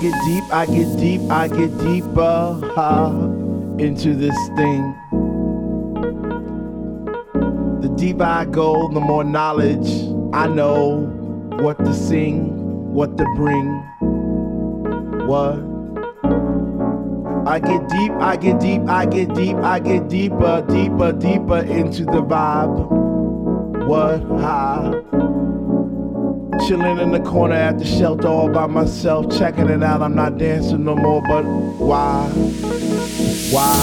get deep, I get deep, I get deeper into this thing. The deeper I go, the more knowledge I know what to sing, what to bring. What? I get deep, I get deep, I get deep, I get deeper, deeper, deeper into the vibe. What? Ha. Chilling in the corner at the shelter all by myself, checking it out. I'm not dancing no more, but why? Why?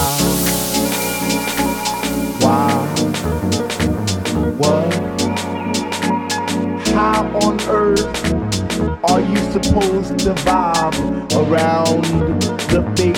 Why? What? How on earth are you supposed to vibe around the fake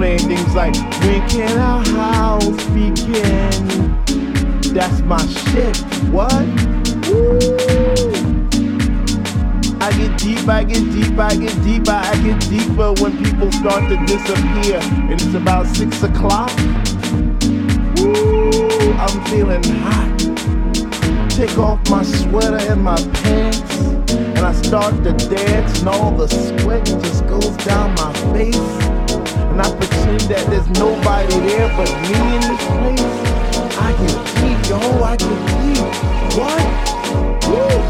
playing things like When can our house begin? That's my shit. What? Woo! I get deep, I get deep, I get deeper, I get deeper when people start to disappear, and it's about six o'clock. I'm feeling hot. Take off my sweater and my pants and I start to dance, and all the sweat just goes down my face. And I pretend that there's nobody there but me in this place. I get deep, yo, I get deep. What? Woo!